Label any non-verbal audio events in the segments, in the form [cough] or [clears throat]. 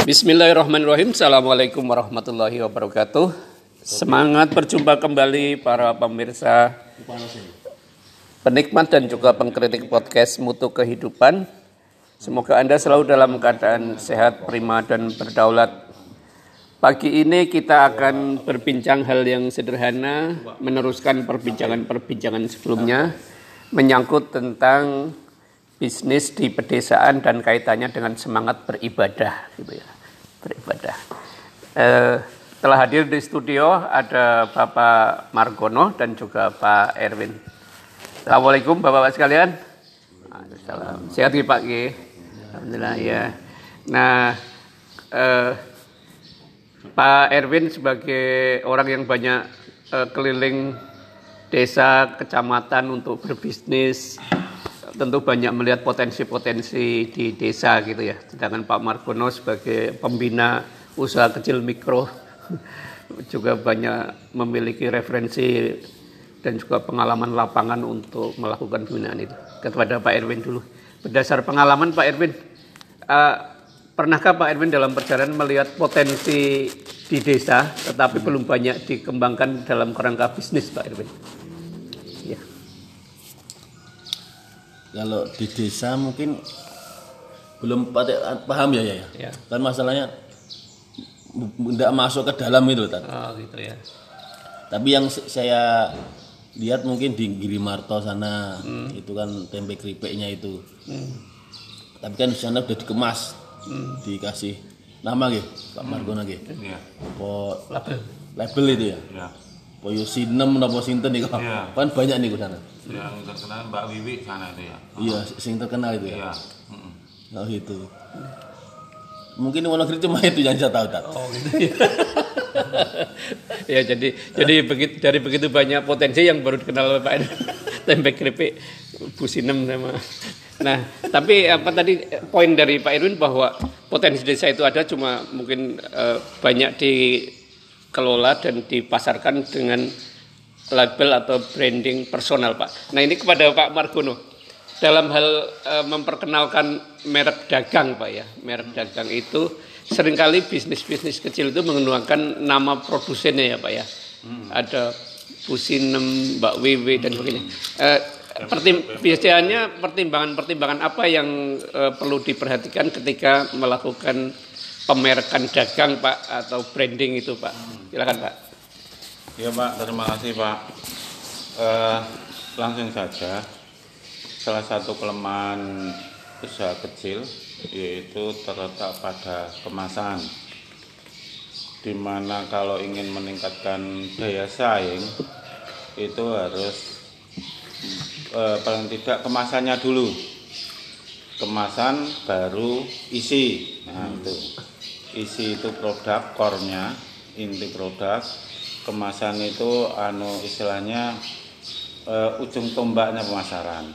Bismillahirrahmanirrahim. Assalamualaikum warahmatullahi wabarakatuh. Semangat berjumpa kembali para pemirsa, penikmat dan juga pengkritik podcast Mutu Kehidupan. Semoga Anda selalu dalam keadaan sehat, prima, dan berdaulat. Pagi ini kita akan berbincang hal yang sederhana, meneruskan perbincangan-perbincangan sebelumnya, menyangkut tentang bisnis di pedesaan dan kaitannya dengan semangat beribadah gitu ya. Beribadah. Eh, telah hadir di studio ada Bapak Margono dan juga Pak Erwin. Assalamualaikum Bapak-Bapak sekalian. Salam. sehat ya Pak Alhamdulillah ya. Nah eh, Pak Erwin sebagai orang yang banyak eh, keliling desa kecamatan untuk berbisnis tentu banyak melihat potensi-potensi di desa gitu ya. Sedangkan Pak Margono sebagai pembina usaha kecil mikro [laughs] juga banyak memiliki referensi dan juga pengalaman lapangan untuk melakukan pembinaan itu. Kepada Pak Erwin dulu. Berdasar pengalaman Pak Erwin, uh, pernahkah Pak Erwin dalam perjalanan melihat potensi di desa tetapi belum banyak dikembangkan dalam kerangka bisnis Pak Erwin? Kalau di desa mungkin belum paham ya ya, ya. kan masalahnya tidak masuk ke dalam itu tadi. Oh gitu ya. Tapi yang saya lihat mungkin di Girimarto sana hmm. itu kan tempe keripiknya itu. Hmm. Tapi kan di sana udah dikemas, hmm. dikasih nama gitu, Pak Margono gitu. Ya. Apa label? Label itu ya. ya. Poyo sinem napa sinten niku? Iya. Kan banyak nih sana. Yang terkenal Mbak Wiwi sana itu ya. Iya, sing terkenal itu ya. Iya. Oh itu. Mungkin negeri cuma itu yang saya tahu tak. Oh gitu ya. [laughs] ya jadi jadi begitu dari begitu banyak potensi yang baru dikenal oleh Pak [laughs] tempe keripik Bu Sinem sama Nah, tapi apa tadi poin dari Pak Irwin bahwa potensi desa itu ada cuma mungkin uh, banyak di dikelola dan dipasarkan dengan label atau branding personal Pak. Nah ini kepada Pak Margono dalam hal e, memperkenalkan merek dagang Pak ya, merek dagang itu sering kali bisnis-bisnis kecil itu menggunakan nama produsennya ya Pak ya. Hmm. Ada Pusinem, Mbak WW dan sebagainya. E, pertim biasanya pertimbangan-pertimbangan apa yang e, perlu diperhatikan ketika melakukan pemerkan dagang Pak atau branding itu Pak. Silakan Pak. Ya Pak, terima kasih Pak. Eh, langsung saja, salah satu kelemahan usaha kecil yaitu terletak pada kemasan. Di mana kalau ingin meningkatkan daya saing itu harus eh, paling tidak kemasannya dulu. Kemasan baru isi. Nah itu. Isi itu produk core-nya inti produk kemasan itu anu istilahnya uh, ujung tombaknya pemasaran.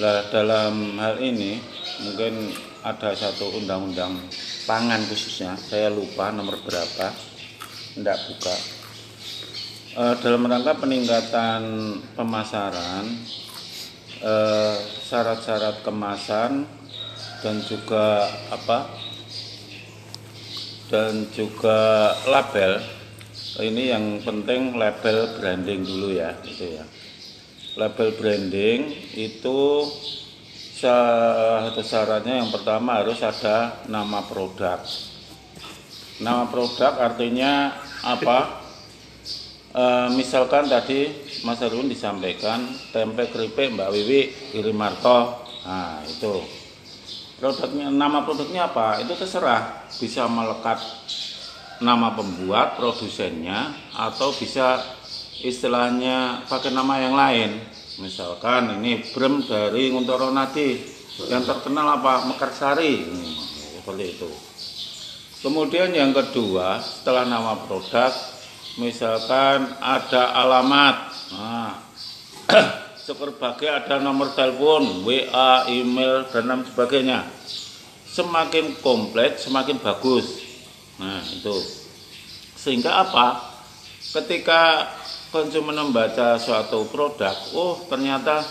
Nah, dalam hal ini mungkin ada satu undang-undang pangan khususnya saya lupa nomor berapa tidak buka. Uh, dalam rangka peningkatan pemasaran eh, syarat-syarat uh, kemasan dan juga apa dan juga label ini yang penting label branding dulu ya itu ya. Label branding itu satu yang pertama harus ada nama produk. Nama produk artinya apa? E, misalkan tadi Mas Arun disampaikan tempe keripik Mbak Wiwi Irimarto nah itu. Produknya nama produknya apa? Itu terserah bisa melekat nama pembuat produsennya atau bisa istilahnya pakai nama yang lain. Misalkan ini brem dari Nguntoro Nadi. Yang terkenal apa? Mekarsari. Hmm, seperti itu. Kemudian yang kedua setelah nama produk misalkan ada alamat. Nah, [clears throat] sebagai ada nomor telepon, WA, email, dan lain sebagainya. Semakin komplit, semakin bagus. Nah, itu. Sehingga apa? Ketika konsumen membaca suatu produk, oh ternyata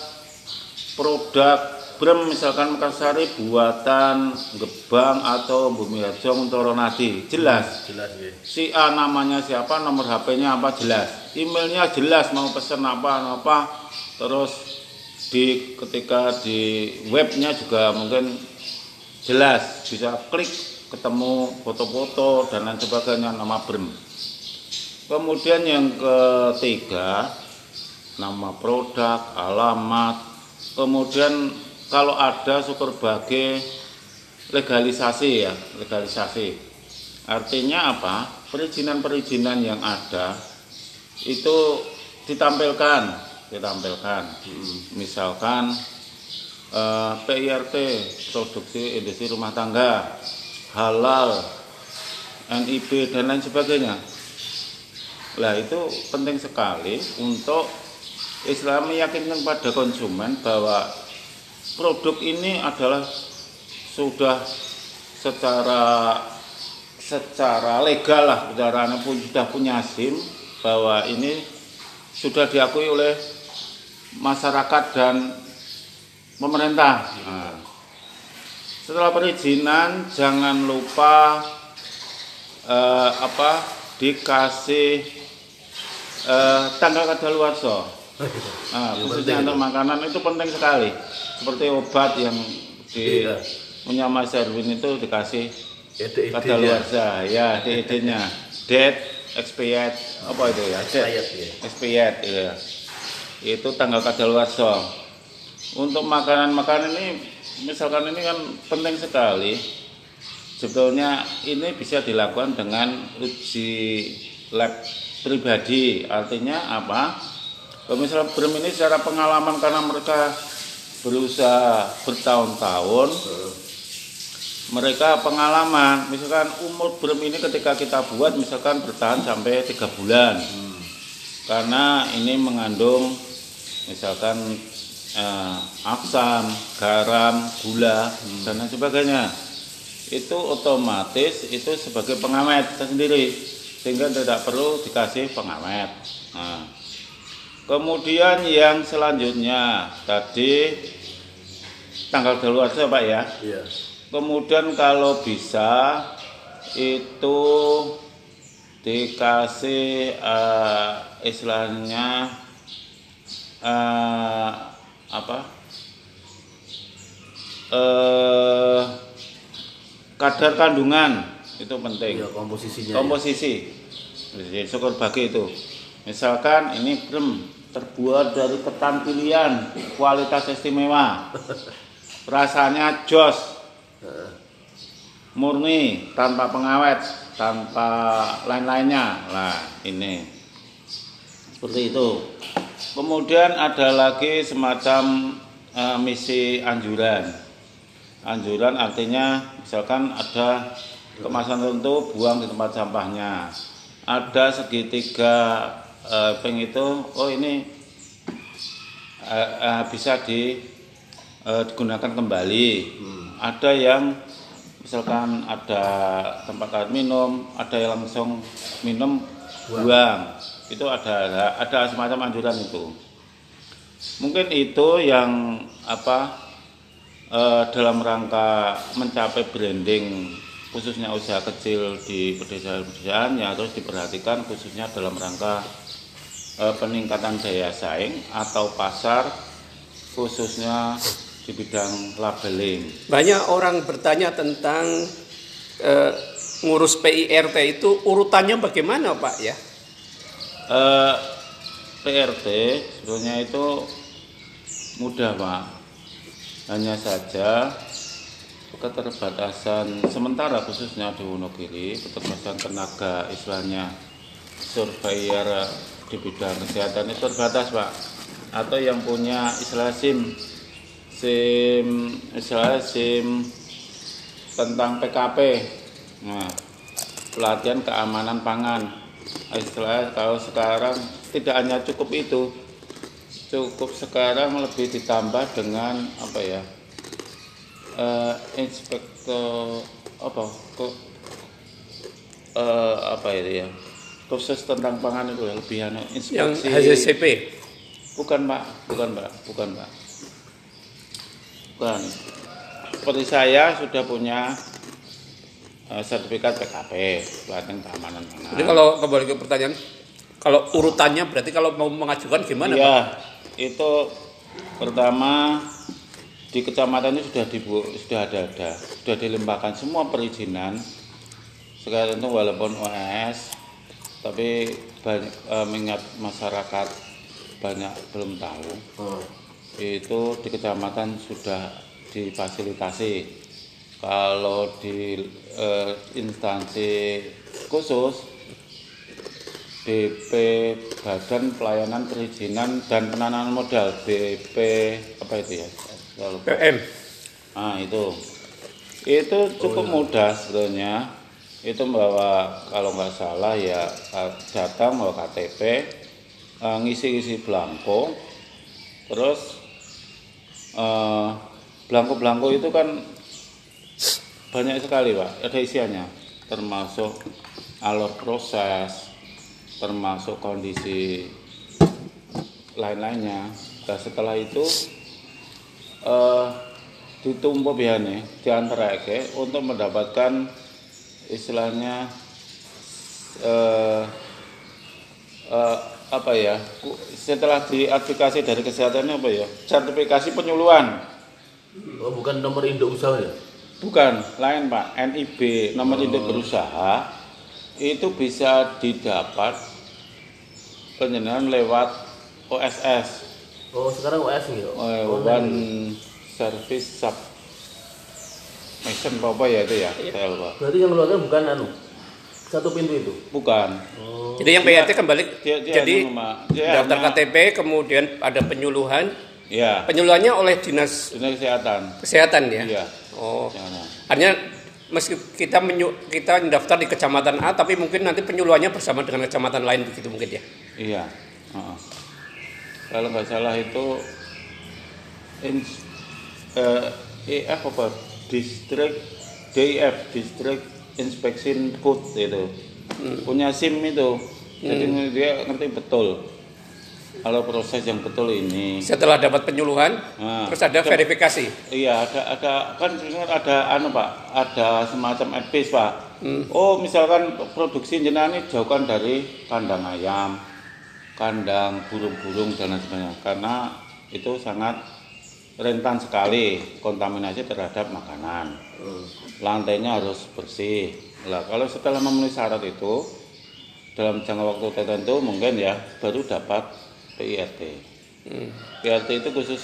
produk brem misalkan Mekarsari buatan Gebang atau Bumi Harjo Untoro Nadi jelas jelas ya. si A namanya siapa nomor HP-nya apa jelas emailnya jelas mau pesen apa apa terus di ketika di webnya juga mungkin jelas bisa klik ketemu foto-foto dan lain sebagainya nama brem. Kemudian yang ketiga nama produk alamat. Kemudian kalau ada syukur bagi legalisasi ya legalisasi. Artinya apa? Perizinan-perizinan yang ada itu ditampilkan ditampilkan. Misalkan eh, PIRT produksi industri rumah tangga halal NIB dan lain sebagainya. Lah itu penting sekali untuk Islam meyakinkan pada konsumen bahwa produk ini adalah sudah secara secara legal lah. Kendaraan pun sudah punya SIM bahwa ini sudah diakui oleh masyarakat dan pemerintah. Nah, setelah perizinan jangan lupa eh, apa dikasih eh, tanggal kadaluarsa. Nah, khususnya untuk makanan itu penting sekali seperti obat yang di Iya. punya Mas Erwin itu dikasih Ide-idenya. kadaluarsa ya DID-nya dead expired apa itu ya dead ya. expired ya itu tanggal kadaluarsa untuk makanan-makanan ini misalkan ini kan penting sekali. Sebetulnya ini bisa dilakukan dengan uji lab pribadi. Artinya apa? Misalnya brem ini secara pengalaman karena mereka berusaha bertahun-tahun mereka pengalaman. Misalkan umur brem ini ketika kita buat misalkan bertahan sampai tiga bulan. Karena ini mengandung misalkan eh, asam, garam, gula dan lain sebagainya itu otomatis itu sebagai pengawet tersendiri sehingga tidak perlu dikasih pengawet. Nah, kemudian yang selanjutnya tadi tanggal daluarsa Pak ya. Iya. Kemudian kalau bisa itu dikasih eh, istilahnya eh, apa? Eh, kadar kandungan itu penting. Iya, komposisinya. ya. Komposisi. Jadi syukur bagi itu. Misalkan ini brem terbuat dari ketan pilihan, kualitas istimewa. [laughs] Rasanya jos, murni tanpa pengawet tanpa lain-lainnya lah ini seperti itu kemudian ada lagi semacam eh, misi anjuran. Anjuran artinya misalkan ada kemasan tertentu buang di tempat sampahnya. Ada segitiga eh, peng itu oh ini eh, eh, bisa di eh, digunakan kembali. Ada yang misalkan ada tempat air minum ada yang langsung minum buang itu ada ada semacam anjuran itu mungkin itu yang apa eh, dalam rangka mencapai branding khususnya usaha kecil di pedesaan-pedesaan ya harus diperhatikan khususnya dalam rangka eh, peningkatan daya saing atau pasar khususnya di bidang labeling. Banyak orang bertanya tentang eh, ngurus PIRT itu urutannya bagaimana Pak ya? Eh, PRT sebetulnya itu mudah pak. Hanya saja keterbatasan sementara khususnya di Wonogiri keterbatasan tenaga istilahnya surveyor di bidang kesehatan itu terbatas pak. Atau yang punya istilah SIM SIM istilah SIM tentang PKP nah, pelatihan keamanan pangan istilah kalau sekarang tidak hanya cukup itu cukup sekarang lebih ditambah dengan apa ya? Eh, inspektor apa? Kok eh, apa itu ya? Khusus tentang pangan itu ya lebih anu, Yang inspeksi. HZCP. bukan pak. Bukan pak. Bukan pak. Bukan. Seperti saya sudah punya uh, sertifikat PKP, pelatihan keamanan pangan. Jadi kalau kembali ke pertanyaan, kalau urutannya berarti kalau mau mengajukan gimana Iya, itu pertama di kecamatan ini sudah dibu, sudah ada ada sudah dilimpahkan semua perizinan sekarang itu walaupun OS tapi banyak eh, mengingat masyarakat banyak belum tahu Oh. itu di kecamatan sudah difasilitasi kalau di eh, instansi khusus BP Badan Pelayanan Perizinan dan Penanaman Modal BP apa itu ya. PM? Nah itu. Itu cukup mudah sebetulnya itu membawa kalau nggak salah ya datang bawa KTP eh, ngisi-ngisi belangko. Terus eh, belangko-belangko itu kan banyak sekali pak ada isiannya termasuk alur proses termasuk kondisi lain-lainnya. Dan setelah itu eh ditumpuk biane di antara untuk mendapatkan istilahnya eh eh, apa ya setelah diaplikasi dari kesehatan apa ya sertifikasi penyuluhan. Oh, bukan nomor induk usaha ya? Bukan lain pak NIB nomor induk berusaha itu bisa didapat penyelenggaraan lewat OSS Oh, sekarang OS ya? eh, Online. One Service Sub Mission apa ya itu ya saya lupa Berarti yang mengeluarkan bukan anu. Satu pintu itu. bukan Oh. Jadi yang PRT kembali, dia- dia jadi anu. Dia daftar hanya- KTP, kemudian ada penyuluhan. ya Penyuluhannya oleh dinas dunia kesehatan kesehatan ya. iya Oh, Jangan. artinya meski kita menyu, kita daftar di kecamatan A, tapi mungkin nanti penyuluhannya bersama dengan kecamatan lain begitu mungkin ya. Iya. Kalau nggak salah itu ins, eh, EF apa? District DIF, District Inspection Code itu. Punya SIM itu. Jadi dia ngerti betul. Kalau proses yang betul ini. Setelah dapat penyuluhan, Nah, terus ada verifikasi. Iya, ada ada kan ada anu Pak, ada semacam advice Pak. Oh, misalkan produksi jenengan ini jauhkan dari kandang ayam, kandang burung-burung dan lain sebagainya karena itu sangat rentan sekali kontaminasi terhadap makanan. Lantainya harus bersih. Lah, kalau setelah memenuhi syarat itu dalam jangka waktu tertentu mungkin ya baru dapat PIRT. PIRT itu khusus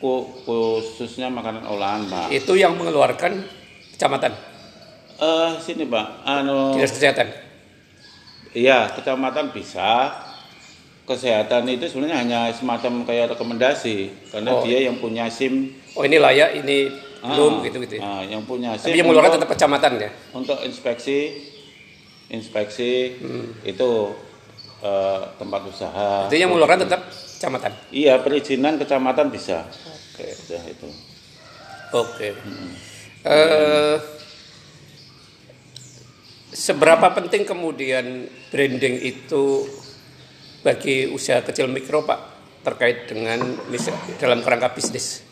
khususnya makanan olahan, Pak. Itu yang mengeluarkan kecamatan, Eh sini, Pak. Anu dinas kesehatan. iya, kecamatan bisa. Kesehatan itu sebenarnya hanya semacam kayak rekomendasi karena Oh. dia yang punya SIM Oh ini layak, ini belum ah, gitu gitu. ah, yang punya SIM Tapi yang mengeluarkan tetap kecamatan ya. untuk inspeksi inspeksi itu eh, tempat usaha. Itu yang mengeluarkan tetap kecamatan. Iya, perizinan kecamatan bisa. Oke, udah itu. Oke. Eh, seberapa penting kemudian branding itu bagi usaha kecil mikro Pak terkait dengan misal dalam kerangka bisnis?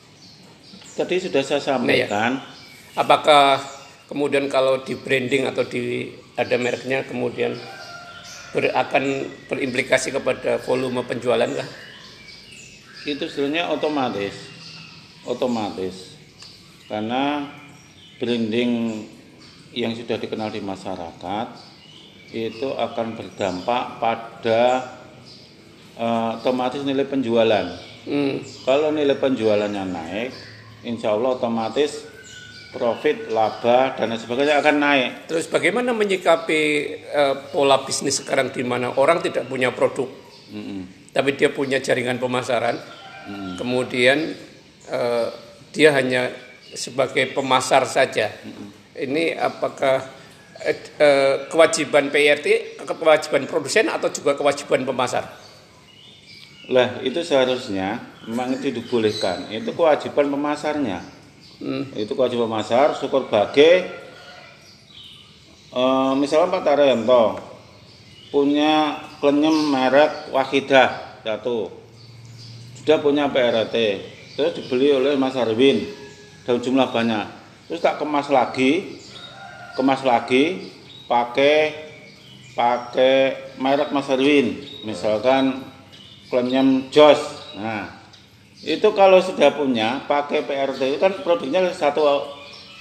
Tadi sudah saya sampaikan. Apakah kemudian kalau di branding atau di ada mereknya kemudian ber- akan berimplikasi kepada volume penjualan kah? itu sebenarnya otomatis otomatis karena branding yang sudah dikenal di masyarakat itu akan berdampak pada eh, otomatis nilai penjualan Hmm. kalau nilai penjualannya naik insya Allah otomatis profit laba dan sebagainya akan naik Terus bagaimana menyikapi eh, pola bisnis sekarang di mana orang tidak punya produk, Mm-mm. tapi dia punya jaringan pemasaran, Hmm. kemudian eh, dia hanya sebagai pemasar saja. Ini apakah eh, kewajiban PRT, kewajiban produsen atau juga kewajiban pemasar? Lah itu seharusnya memang itu dibolehkan. Itu kewajiban pemasarnya. Hmm. Itu kewajiban pemasar. Syukur bage. eh, misalnya Pak Taryanto punya klenyem merek Wahidah satu. Sudah punya PRT. Terus dibeli oleh Mas Arwin. dalam jumlah banyak terus tak kemas lagi kemas lagi pakai pakai merek Mas Erwin misalkan klaimnya Jos nah itu kalau sudah punya pakai PRT itu kan produknya satu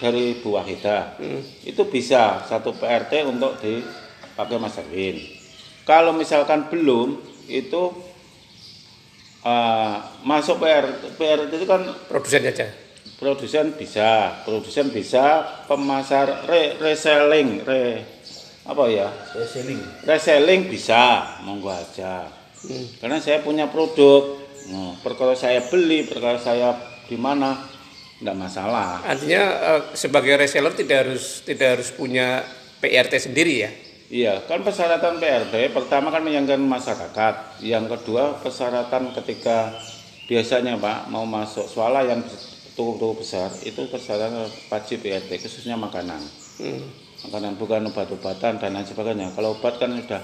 dari Bu Wahida hmm. itu bisa satu PRT untuk dipakai Mas Erwin. Kalau misalkan belum itu uh, masuk PRT, PRT itu kan produsen aja produsen bisa produsen bisa pemasar re, reselling re apa ya? Reselling. Reselling bisa monggo aja. Hmm. karena saya punya produk nah, perkara saya beli perkara saya di mana tidak masalah. Artinya uh, sebagai reseller tidak harus tidak harus punya PRT sendiri ya? Iya, kan persyaratan PRT pertama kan menyangkan masyarakat, yang kedua persyaratan ketika biasanya Pak mau masuk swalayan toko-toko besar itu persyaratan wajib PRT khususnya makanan. Hmm. makanan bukan obat-obatan dan lain sebagainya. Kalau obat kan sudah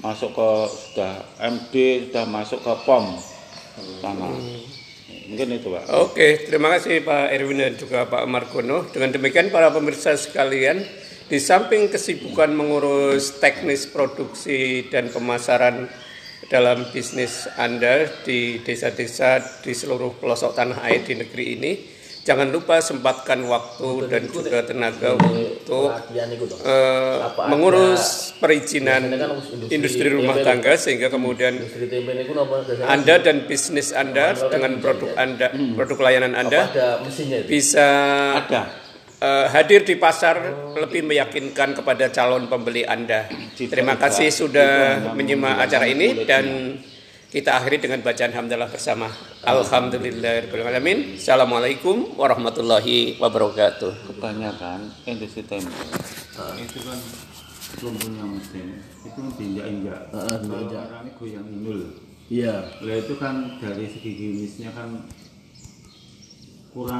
masuk ke sudah MD sudah masuk ke POM sana hmm. mungkin itu Pak oke terima kasih Pak Erwin dan juga Pak Margono dengan demikian para pemirsa sekalian di samping kesibukan mengurus teknis produksi dan pemasaran dalam bisnis Anda di desa-desa di seluruh pelosok tanah air di negeri ini. Jangan lupa sempatkan waktu dan juga tenaga untuk uh, mengurus perizinan kan industri rumah tangga sehingga kemudian Anda dan bisnis Anda dengan produk Anda, produk layanan Anda bisa uh, hadir di pasar lebih meyakinkan kepada calon pembeli Anda. Terima kasih sudah menyimak acara ini dan kita akhiri dengan bacaan hamdalah bersama. Alhamdulillahirobbilalamin. Assalamualaikum warahmatullahi wabarakatuh. Kebanyakan industri tempe itu kan belum punya mesin, itu diinjak-injak. Heeh, diinjak. Orangnya goyang inul. Iya. Lah itu kan dari segi gimisnya kan